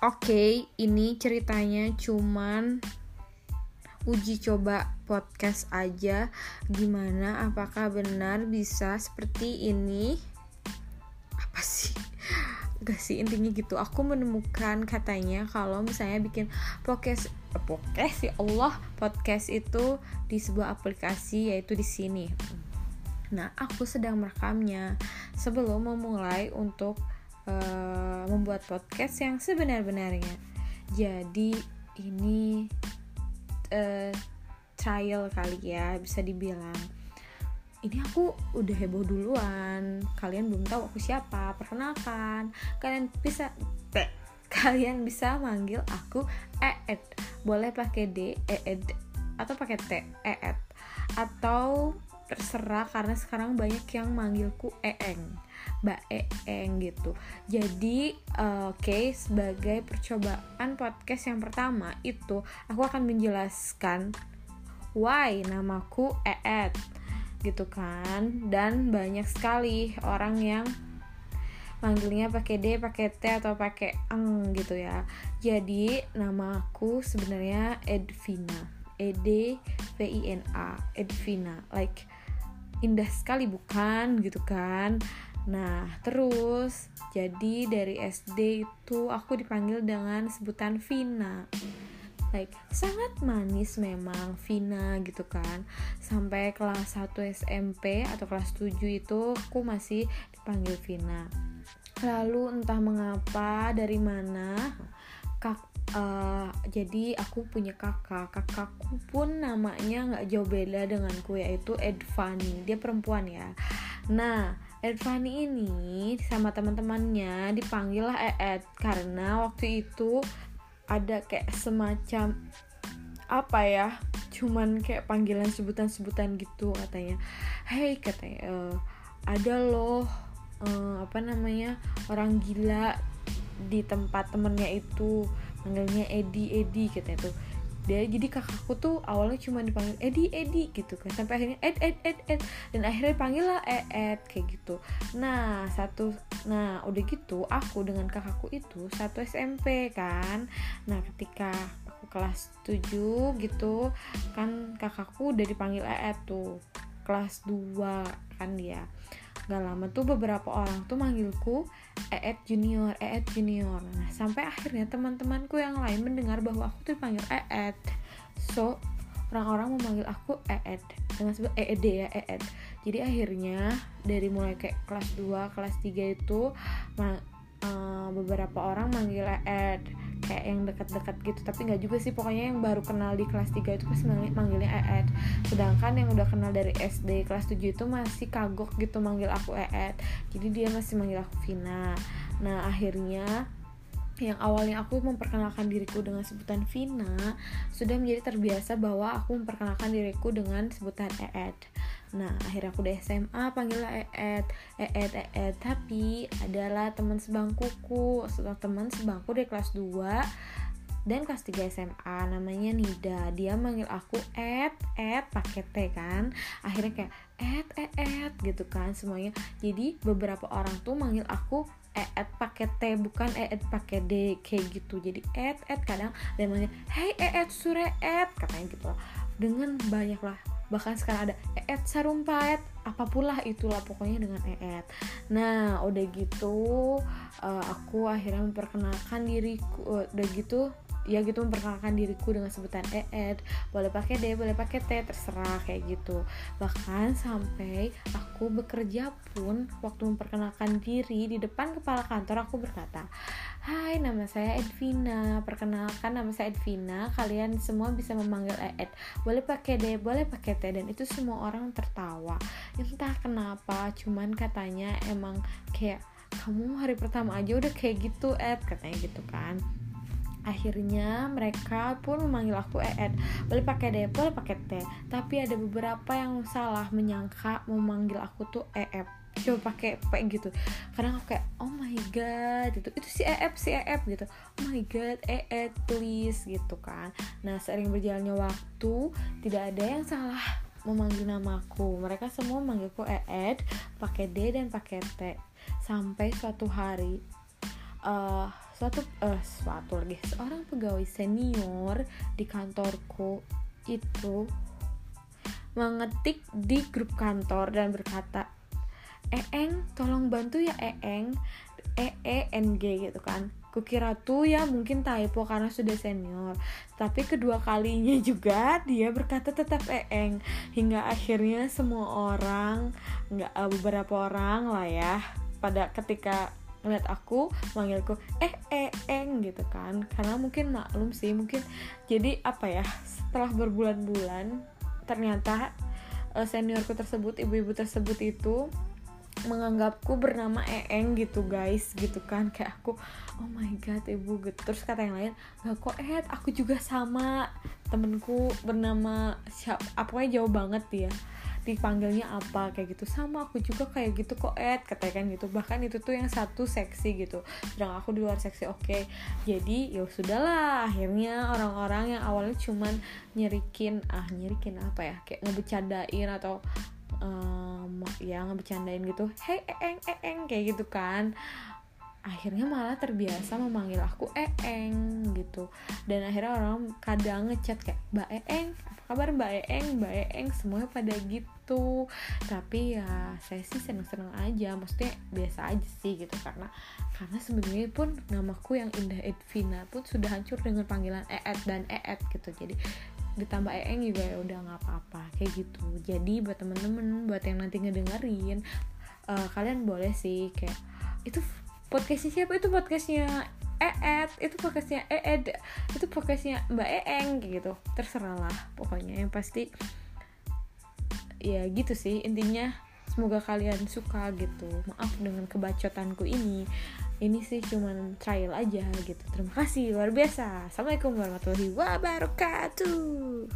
Oke, ini ceritanya cuman uji coba podcast aja. Gimana? Apakah benar bisa seperti ini? Apa sih? Gak sih intinya gitu. Aku menemukan katanya kalau misalnya bikin podcast podcast ya Allah podcast itu di sebuah aplikasi yaitu di sini. Nah, aku sedang merekamnya sebelum memulai untuk uh, membuat podcast yang sebenar-benarnya. Jadi ini uh, trial kali ya bisa dibilang. Ini aku udah heboh duluan. Kalian belum tahu aku siapa. Perkenalkan. Kalian bisa kalian bisa manggil aku Eed. Boleh pakai D, Eed atau pakai T, Eed. Atau terserah karena sekarang banyak yang manggilku Eeng Mbak Eeng gitu. Jadi uh, oke okay, sebagai percobaan podcast yang pertama itu aku akan menjelaskan why namaku Eet gitu kan dan banyak sekali orang yang manggilnya pakai D, pakai T atau pakai eng gitu ya. Jadi namaku sebenarnya Edvina. E D V I N A, Edvina. Like indah sekali bukan gitu kan Nah, terus jadi dari SD itu aku dipanggil dengan sebutan Vina. Like sangat manis memang Vina gitu kan. Sampai kelas 1 SMP atau kelas 7 itu aku masih dipanggil Vina. Lalu entah mengapa dari mana kak uh, jadi aku punya kakak. Kakakku pun namanya nggak jauh beda denganku yaitu Edvani. Dia perempuan ya. Nah Edvani ini sama teman-temannya dipanggil lah Eed karena waktu itu ada kayak semacam apa ya cuman kayak panggilan sebutan-sebutan gitu katanya. Hey katanya e, ada loh uh, apa namanya orang gila di tempat temennya itu manggilnya Edi Edi katanya tuh. Dia jadi kakakku tuh awalnya cuma dipanggil Edi Edi gitu kan. Sampai akhirnya Ed Ed Ed Ed. Dan akhirnya dipanggil lah Ed, Ed kayak gitu. Nah satu nah udah gitu aku dengan kakakku itu satu SMP kan. Nah ketika aku kelas 7 gitu kan kakakku udah dipanggil Ed tuh. Kelas 2 kan dia gak lama tuh beberapa orang tuh manggilku Eet Junior, Eet Junior. Nah, sampai akhirnya teman-temanku yang lain mendengar bahwa aku tuh dipanggil Eet. So, orang-orang memanggil aku Eet dengan sebut EED ya, Eet. Jadi akhirnya dari mulai kayak kelas 2, kelas 3 itu uh, beberapa orang manggil Eet kayak yang dekat-dekat gitu. Tapi nggak juga sih pokoknya yang baru kenal di kelas 3 itu pasti manggil, manggilnya Eet. Sedangkan yang udah kenal dari SD kelas 7 itu masih kagok gitu manggil aku Eet. Jadi dia masih manggil aku Vina. Nah akhirnya yang awalnya aku memperkenalkan diriku dengan sebutan Vina sudah menjadi terbiasa bahwa aku memperkenalkan diriku dengan sebutan Eet. Nah akhirnya aku udah SMA panggilnya Eet Eet Eet. Tapi adalah teman sebangkuku teman sebangku dari kelas 2 dan kelas 3 SMA namanya Nida. Dia manggil aku Ed Ed pakai T kan. Akhirnya kayak Ed Ed Ed gitu kan semuanya. Jadi beberapa orang tuh manggil aku Ed pakai T bukan Ed pakai D kayak gitu. Jadi Ed Ed kadang dia manggil Hey Ed Sure Ed katanya gitu dengan banyak lah. Bahkan sekarang ada eet sarumpait apa pun lah itulah pokoknya dengan eet nah udah gitu uh, aku akhirnya memperkenalkan diriku uh, udah gitu ya gitu memperkenalkan diriku dengan sebutan EED boleh pakai D boleh pakai T terserah kayak gitu. Bahkan sampai aku bekerja pun waktu memperkenalkan diri di depan kepala kantor aku berkata Hai nama saya Edvina. Perkenalkan nama saya Edvina. Kalian semua bisa memanggil EED boleh pakai D boleh pakai T dan itu semua orang tertawa. Entah kenapa cuman katanya emang kayak kamu hari pertama aja udah kayak gitu Ed katanya gitu kan akhirnya mereka pun memanggil aku Eed boleh pakai D boleh pakai T. Tapi ada beberapa yang salah menyangka memanggil aku tuh EF coba pakai P gitu. Kadang aku kayak oh my god itu itu si EF si EF gitu. Oh my god Eed please gitu kan. Nah sering berjalannya waktu tidak ada yang salah memanggil namaku mereka semua memanggilku Eed pakai D dan pakai T. Sampai suatu hari uh, suatu eh suatu lagi seorang pegawai senior di kantorku itu mengetik di grup kantor dan berkata Eeng tolong bantu ya Eeng. E E N G gitu kan. Kukira tuh ya mungkin typo karena sudah senior. Tapi kedua kalinya juga dia berkata tetap eeng. Hingga akhirnya semua orang nggak eh, beberapa orang lah ya pada ketika ngeliat aku manggilku eh eh eng gitu kan. Karena mungkin maklum sih mungkin jadi apa ya setelah berbulan-bulan ternyata uh, seniorku tersebut ibu-ibu tersebut itu menganggapku bernama Eeng gitu guys gitu kan. Kayak aku oh my god ibu gitu. Terus kata yang lain gak kok Ed? Aku juga sama temenku bernama siapa apa jauh banget dia dipanggilnya apa kayak gitu. Sama aku juga kayak gitu kok Ed katanya kan gitu. Bahkan itu tuh yang satu seksi gitu. Sedang aku di luar seksi oke. Okay. jadi ya sudahlah akhirnya orang-orang yang awalnya cuman nyerikin ah nyerikin apa ya? Kayak ngebecandain atau um, ya ngebecandain gitu. Hey eeng eeng kayak gitu kan akhirnya malah terbiasa memanggil aku eeng gitu. Dan akhirnya orang kadang ngechat kayak mbak eeng apa kabar mbak eeng? Mbak eeng semuanya pada gitu. Tapi ya saya sih seneng-seneng aja maksudnya biasa aja sih gitu. Karena karena sebenarnya pun namaku yang Indah Edvina pun sudah hancur dengan panggilan eet dan eet gitu. Jadi ditambah eeng juga ya udah nggak apa-apa kayak gitu. Jadi buat temen-temen buat yang nanti ngedengerin uh, kalian boleh sih kayak itu podcastnya siapa? Itu podcastnya Eet itu podcastnya Eed itu podcastnya Mbak Eeng gitu. Terserah lah pokoknya. Yang pasti ya gitu sih. Intinya semoga kalian suka gitu. Maaf dengan kebacotanku ini. Ini sih cuman trial aja gitu. Terima kasih luar biasa. Assalamualaikum warahmatullahi wabarakatuh